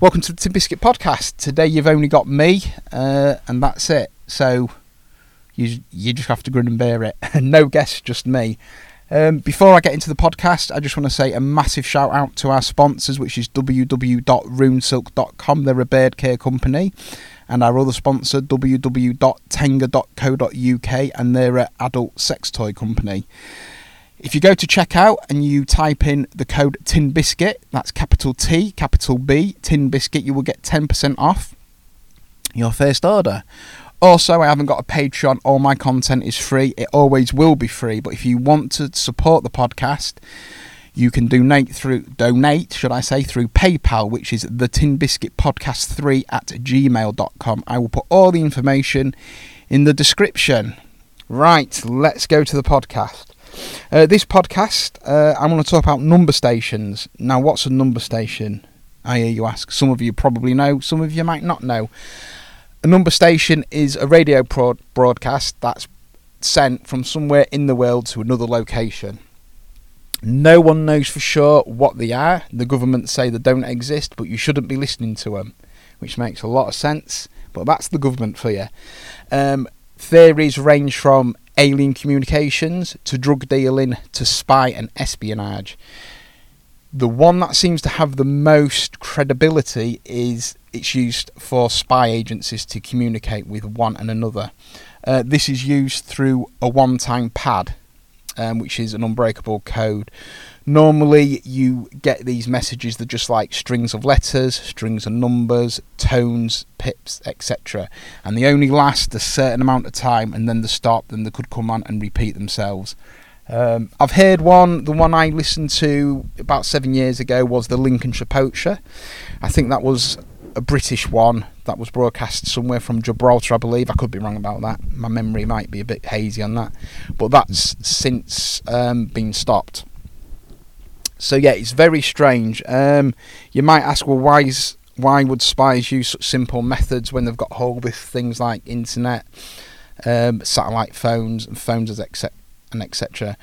Welcome to the Tin Biscuit Podcast. Today you've only got me, uh, and that's it. So you you just have to grin and bear it. no guests, just me. Um, before I get into the podcast, I just want to say a massive shout out to our sponsors, which is www.runesilk.com. They're a bird care company. And our other sponsor, www.tenga.co.uk, and they're an adult sex toy company. If you go to checkout and you type in the code Tin Biscuit, that's capital T, capital B, Tin Biscuit, you will get 10% off your first order. Also, I haven't got a Patreon. All my content is free. It always will be free. But if you want to support the podcast, you can donate through donate, should I say, through PayPal, which is the Tin Biscuit Podcast 3 at gmail.com. I will put all the information in the description. Right, let's go to the podcast. Uh, this podcast, uh, I'm going to talk about number stations. Now, what's a number station? I hear you ask. Some of you probably know, some of you might not know. A number station is a radio pro- broadcast that's sent from somewhere in the world to another location. No one knows for sure what they are. The government say they don't exist, but you shouldn't be listening to them, which makes a lot of sense. But that's the government for you. Um, theories range from alien communications to drug dealing to spy and espionage. The one that seems to have the most credibility is it's used for spy agencies to communicate with one and another. Uh, this is used through a one time pad, um, which is an unbreakable code. Normally, you get these messages that are just like strings of letters, strings of numbers, tones, pips, etc. And they only last a certain amount of time and then they stop, then they could come on and repeat themselves. Um, I've heard one, the one I listened to about seven years ago was the Lincolnshire Poacher. I think that was a British one that was broadcast somewhere from Gibraltar, I believe. I could be wrong about that. My memory might be a bit hazy on that. But that's since um, been stopped. So yeah, it's very strange. Um, you might ask, well, why is why would spies use such simple methods when they've got hold of things like internet, um, satellite phones, and phones as etc. and etc.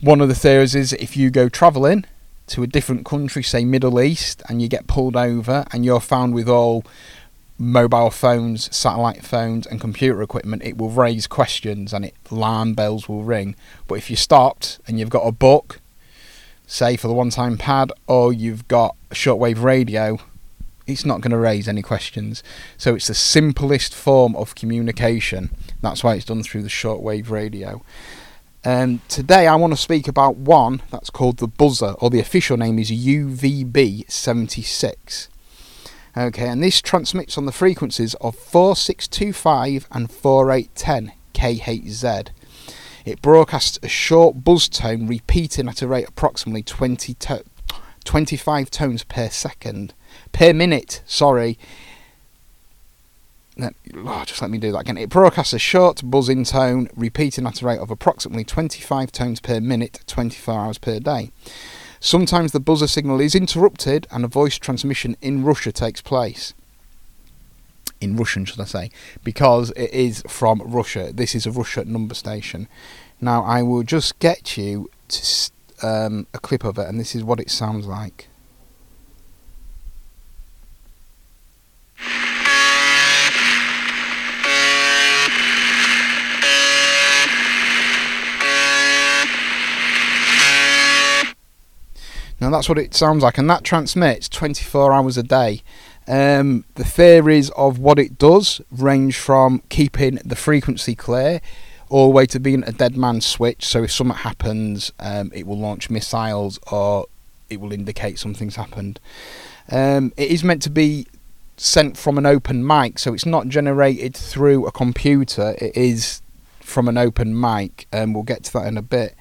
One of the theories is if you go travelling to a different country, say Middle East, and you get pulled over and you're found with all mobile phones, satellite phones, and computer equipment, it will raise questions and it alarm bells will ring. But if you're stopped and you've got a book say for the one time pad, or you've got a shortwave radio, it's not going to raise any questions. So it's the simplest form of communication. That's why it's done through the shortwave radio. Um, today I want to speak about one that's called the buzzer, or the official name is UVB76. Okay, and this transmits on the frequencies of 4625 and 4810 kHz. It broadcasts a short buzz tone repeating at a rate approximately 20 to- 25 tones per second. Per minute, sorry. Oh, just let me do that again. It broadcasts a short buzzing tone repeating at a rate of approximately 25 tones per minute, 24 hours per day. Sometimes the buzzer signal is interrupted and a voice transmission in Russia takes place in Russian, should I say, because it is from Russia. This is a Russia number station. Now, I will just get you to um, a clip of it, and this is what it sounds like. Now that's what it sounds like, and that transmits 24 hours a day. Um, the theories of what it does range from keeping the frequency clear all the way to being a dead man switch. So if something happens, um, it will launch missiles or it will indicate something's happened. Um, it is meant to be sent from an open mic, so it's not generated through a computer. It is from an open mic, and we'll get to that in a bit.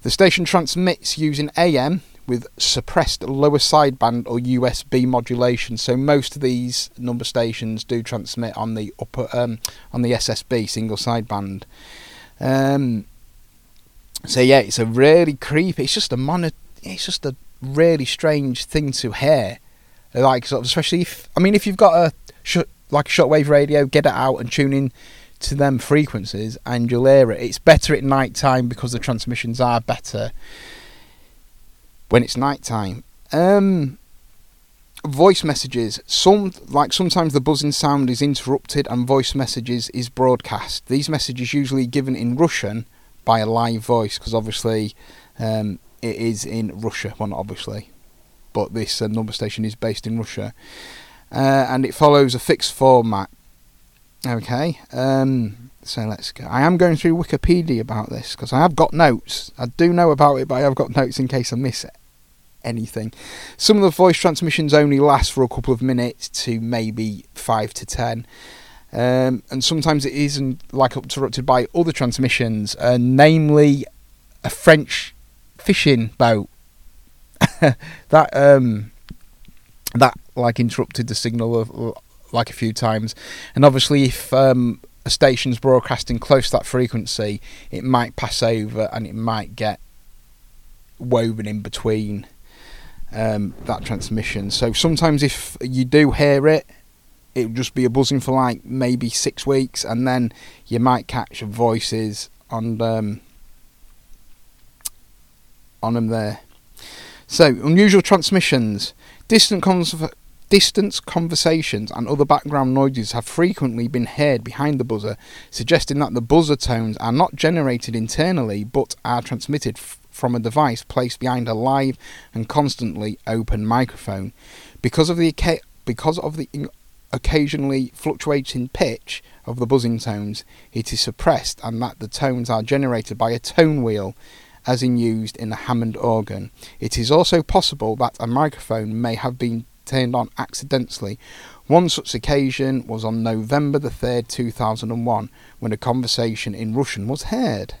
The station transmits using AM with suppressed lower sideband or USB modulation. So most of these number stations do transmit on the upper um, on the SSB single sideband. Um, so yeah, it's a really creepy. It's just a mono. It's just a really strange thing to hear. Like sort of, especially if I mean, if you've got a sh- like a shortwave radio, get it out and tune in to them frequencies, and you'll hear it. It's better at night time because the transmissions are better when it's night time. Um, voice messages. Some like sometimes the buzzing sound is interrupted and voice messages is broadcast. These messages usually given in Russian by a live voice because obviously um, it is in Russia. Well, not obviously, but this uh, number station is based in Russia, uh, and it follows a fixed format. Okay, um, so let's go. I am going through Wikipedia about this because I have got notes. I do know about it, but I have got notes in case I miss it anything. Some of the voice transmissions only last for a couple of minutes to maybe five to ten. Um, and sometimes it isn't like interrupted by other transmissions, uh, namely a French fishing boat that um, that like interrupted the signal of, like a few times. And obviously, if um, a station's broadcasting close to that frequency, it might pass over and it might get woven in between um, that transmission. So sometimes if you do hear it, it'll just be a buzzing for like maybe six weeks, and then you might catch voices on um, on them there. So unusual transmissions, distant cons- distance conversations and other background noises have frequently been heard behind the buzzer, suggesting that the buzzer tones are not generated internally but are transmitted from a device placed behind a live and constantly open microphone. Because of the because of the occasionally fluctuating pitch of the buzzing tones, it is suppressed and that the tones are generated by a tone wheel as in used in a Hammond organ. It is also possible that a microphone may have been turned on accidentally. One such occasion was on November the 3rd, 2001, when a conversation in Russian was heard.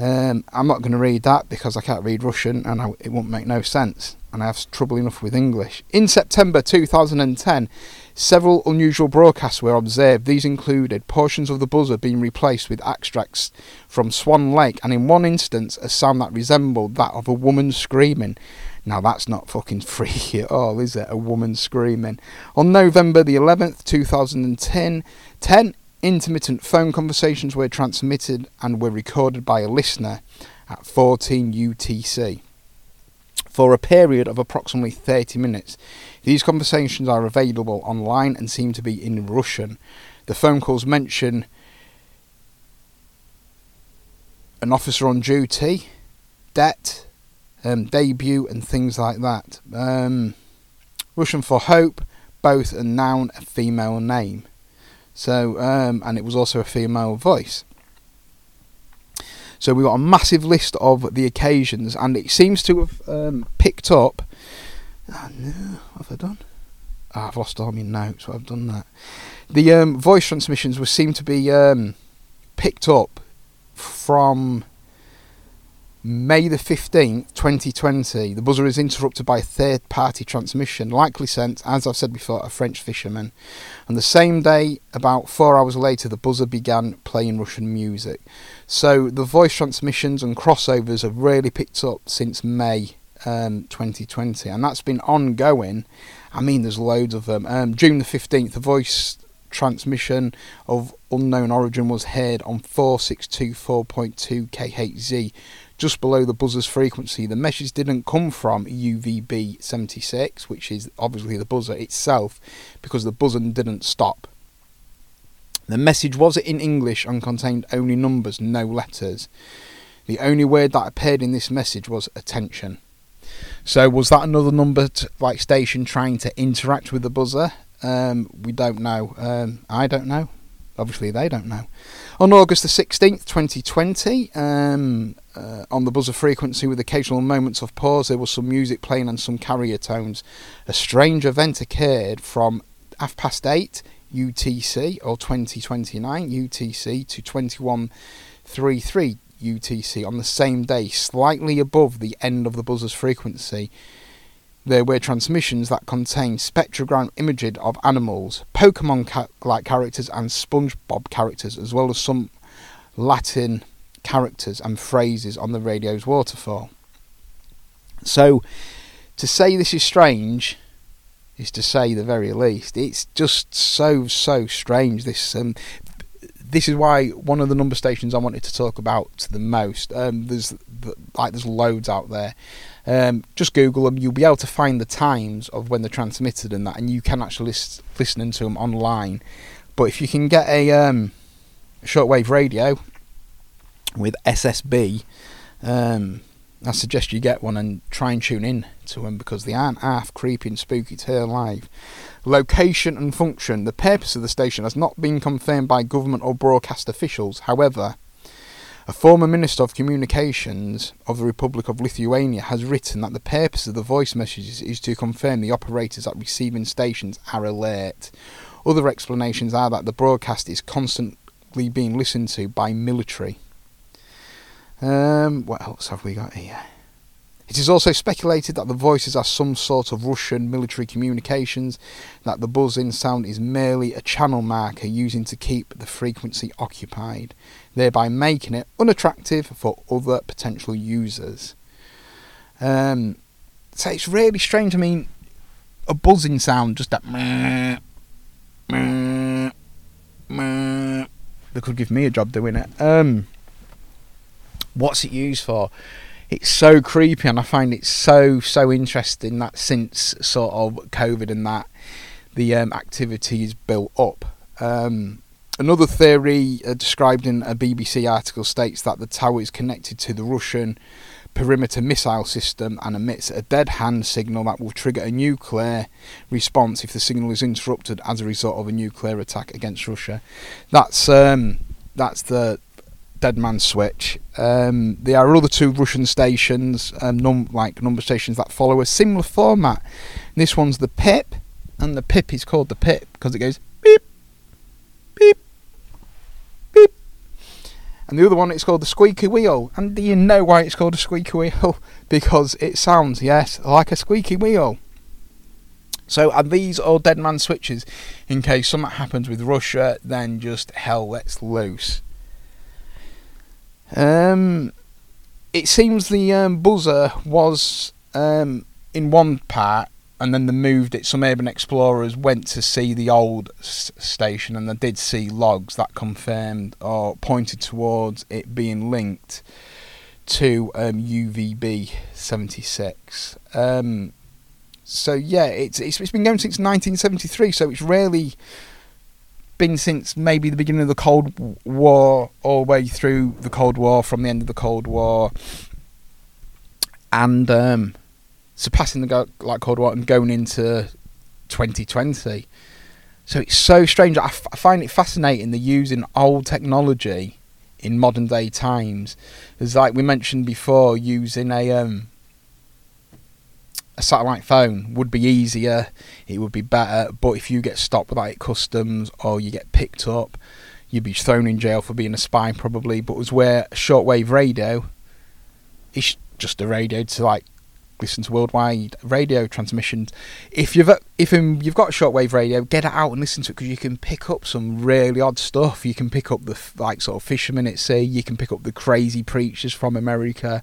Um, I'm not going to read that because I can't read Russian and I, it won't make no sense, and I have trouble enough with English. In September 2010, several unusual broadcasts were observed. These included portions of the buzzer being replaced with extracts from Swan Lake, and in one instance, a sound that resembled that of a woman screaming. Now that's not fucking freaky at all, is it? A woman screaming. On November the 11th, 2010, 10 intermittent phone conversations were transmitted and were recorded by a listener at 14 UTC for a period of approximately 30 minutes. These conversations are available online and seem to be in Russian. The phone calls mention an officer on duty, debt, um, debut, and things like that. Um, Russian for hope, both a noun, a female name. So, um, and it was also a female voice. So we got a massive list of the occasions, and it seems to have um, picked up. Oh, no, what have I done? Oh, I've lost all my notes. I've done that. The um, voice transmissions were seem to be um, picked up from May the 15th, 2020, the buzzer is interrupted by a third party transmission, likely sent, as I've said before, a French fisherman. And the same day, about four hours later, the buzzer began playing Russian music. So the voice transmissions and crossovers have really picked up since May um, 2020, and that's been ongoing. I mean, there's loads of them. Um, June the 15th, the voice transmission of unknown origin was heard on 4624.2 kHz just below the buzzer's frequency. The message didn't come from UVB 76, which is obviously the buzzer itself, because the buzzer didn't stop. The message was in English and contained only numbers, no letters. The only word that appeared in this message was attention. So was that another number to, like station trying to interact with the buzzer? Um, we don't know. Um, I don't know. Obviously, they don't know. On August the 16th, 2020, um, uh, on the buzzer frequency with occasional moments of pause, there was some music playing and some carrier tones. A strange event occurred from half past 8 UTC or 2029 UTC to 2133 UTC on the same day, slightly above the end of the buzzer's frequency. There were transmissions that contained spectrogram imagery of animals, Pokemon like characters, and SpongeBob characters, as well as some Latin characters and phrases on the radio's waterfall. So, to say this is strange is to say the very least. It's just so so strange. This um, this is why one of the number stations I wanted to talk about the most. Um, there's like there's loads out there. Um, just Google them. You'll be able to find the times of when they're transmitted and that, and you can actually list, listen to them online. But if you can get a um, shortwave radio with SSB, um, I suggest you get one and try and tune in to them because they aren't half creepy and spooky to hear live. Location and function. The purpose of the station has not been confirmed by government or broadcast officials. However, a former Minister of Communications of the Republic of Lithuania has written that the purpose of the voice messages is to confirm the operators at receiving stations are alert. Other explanations are that the broadcast is constantly being listened to by military. Um, what else have we got here? It is also speculated that the voices are some sort of Russian military communications, that the buzzing sound is merely a channel marker using to keep the frequency occupied, thereby making it unattractive for other potential users. Um, so it's really strange. I mean, a buzzing sound, just that. They could give me a job doing it. Um, what's it used for? it's so creepy and I find it so so interesting that since sort of COVID and that the um, activity is built up. Um, another theory uh, described in a BBC article states that the tower is connected to the Russian perimeter missile system and emits a dead hand signal that will trigger a nuclear response if the signal is interrupted as a result of a nuclear attack against Russia. That's um, that's the Dead Man Switch. Um, there are other two Russian stations, um, num- like number stations that follow a similar format. This one's the Pip, and the Pip is called the Pip because it goes beep, beep, beep. And the other one is called the Squeaky Wheel. And do you know why it's called a Squeaky Wheel? because it sounds, yes, like a squeaky wheel. So are these all dead man switches in case something happens with Russia, then just hell lets loose. Um, it seems the um, buzzer was um, in one part, and then they moved it. Some urban explorers went to see the old s- station, and they did see logs that confirmed or pointed towards it being linked to um, UVB seventy six. Um, so yeah, it's, it's it's been going since 1973. So it's really been since maybe the beginning of the Cold War, all the way through the Cold War, from the end of the Cold War, and um, surpassing the like Cold War and going into 2020. So it's so strange. I, f- I find it fascinating the using old technology in modern day times. It's like we mentioned before, using a um, a satellite phone would be easier, it would be better, but if you get stopped without customs or you get picked up, you'd be thrown in jail for being a spy probably. But was where shortwave radio is just a radio to like listen to worldwide radio transmissions. If you've if you've got shortwave radio, get it out and listen to it because you can pick up some really odd stuff. You can pick up the like sort of fishermen at sea. You can pick up the crazy preachers from America.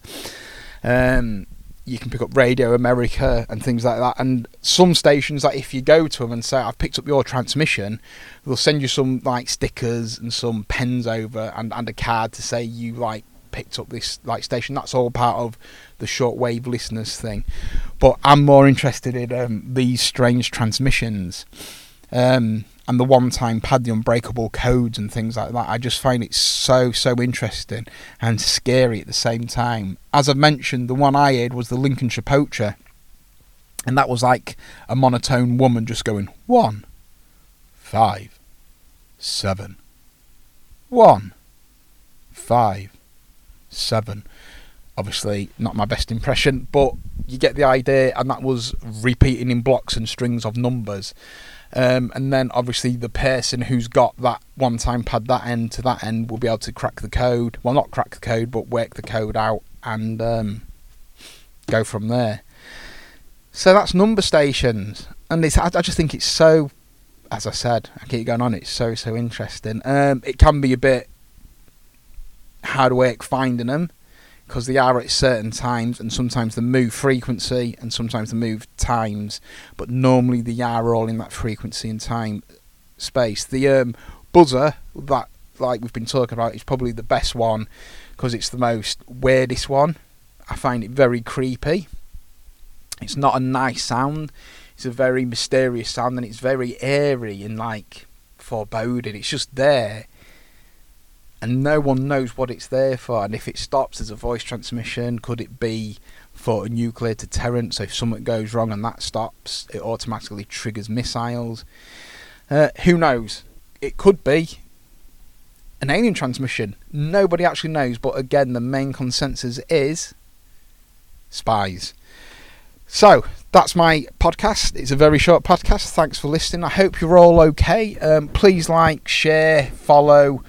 Um, you can pick up Radio America and things like that. And some stations, like if you go to them and say, "I've picked up your transmission," they'll send you some like stickers and some pens over and, and a card to say you like picked up this like station. That's all part of the shortwave listeners thing. But I'm more interested in um, these strange transmissions. Um, and the one time pad, the unbreakable codes and things like that. I just find it so, so interesting and scary at the same time. As I've mentioned, the one I heard was the Lincolnshire Poacher, and that was like a monotone woman just going one, five, seven, one, five, seven. Obviously, not my best impression, but you get the idea, and that was repeating in blocks and strings of numbers. Um, and then obviously the person who's got that one time pad that end to that end will be able to crack the code. Well, not crack the code, but work the code out and um, go from there. So that's number stations, and it's I, just think it's so. As I said, I keep going on. It's so so interesting. Um, it can be a bit hard work finding them because they are at certain times and sometimes the move frequency and sometimes the move times, but normally they are all in that frequency and time space. The um, buzzer that like we've been talking about, is probably the best one because it's the most weirdest one. I find it very creepy. It's not a nice sound. It's a very mysterious sound, and it's very airy and like foreboding. It's just there, and no one knows what it's there for. And if it stops as a voice transmission, could it be for a nuclear deterrent? So if something goes wrong and that stops, it automatically triggers missiles. Uh, who knows? It could be an alien transmission. Nobody actually knows, but again, the main consensus is spies. So that's my podcast. It's a very short podcast. Thanks for listening. I hope you're all okay. Um, please like, share, follow.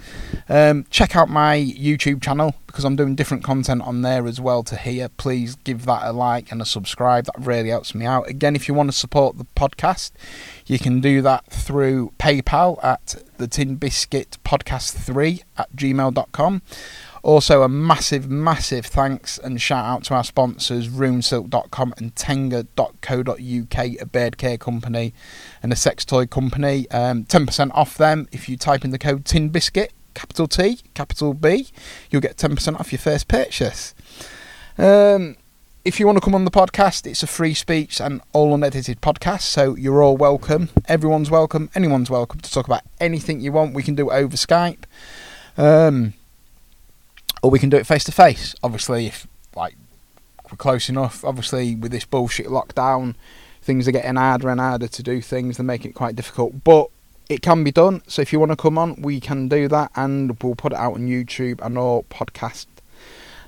Um, check out my YouTube channel because I'm doing different content on there as well to hear. Please give that a like and a subscribe. That really helps me out. Again, if you want to support the podcast, you can do that through PayPal at the Tin Biscuit Podcast 3 at gmail.com. Also, a massive, massive thanks and shout out to our sponsors, runesilk.com and tenga.co.uk, a beard care company and a sex toy company. Um, 10% off them if you type in the code Tin Biscuit, capital T, capital B. You'll get 10% off your first purchase. Um, if you want to come on the podcast, it's a free speech and all unedited podcast, so you're all welcome. Everyone's welcome. Anyone's welcome to talk about anything you want. We can do it over Skype. Um, or we can do it face to face. Obviously, if like we're close enough. Obviously, with this bullshit lockdown, things are getting harder and harder to do things. They're making it quite difficult, but it can be done. So if you want to come on, we can do that, and we'll put it out on YouTube and all podcast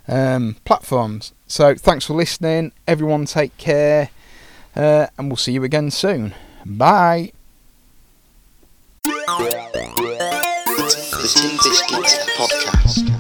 um, platforms. So thanks for listening, everyone. Take care, uh, and we'll see you again soon. Bye. The Tin Biscuits Podcast.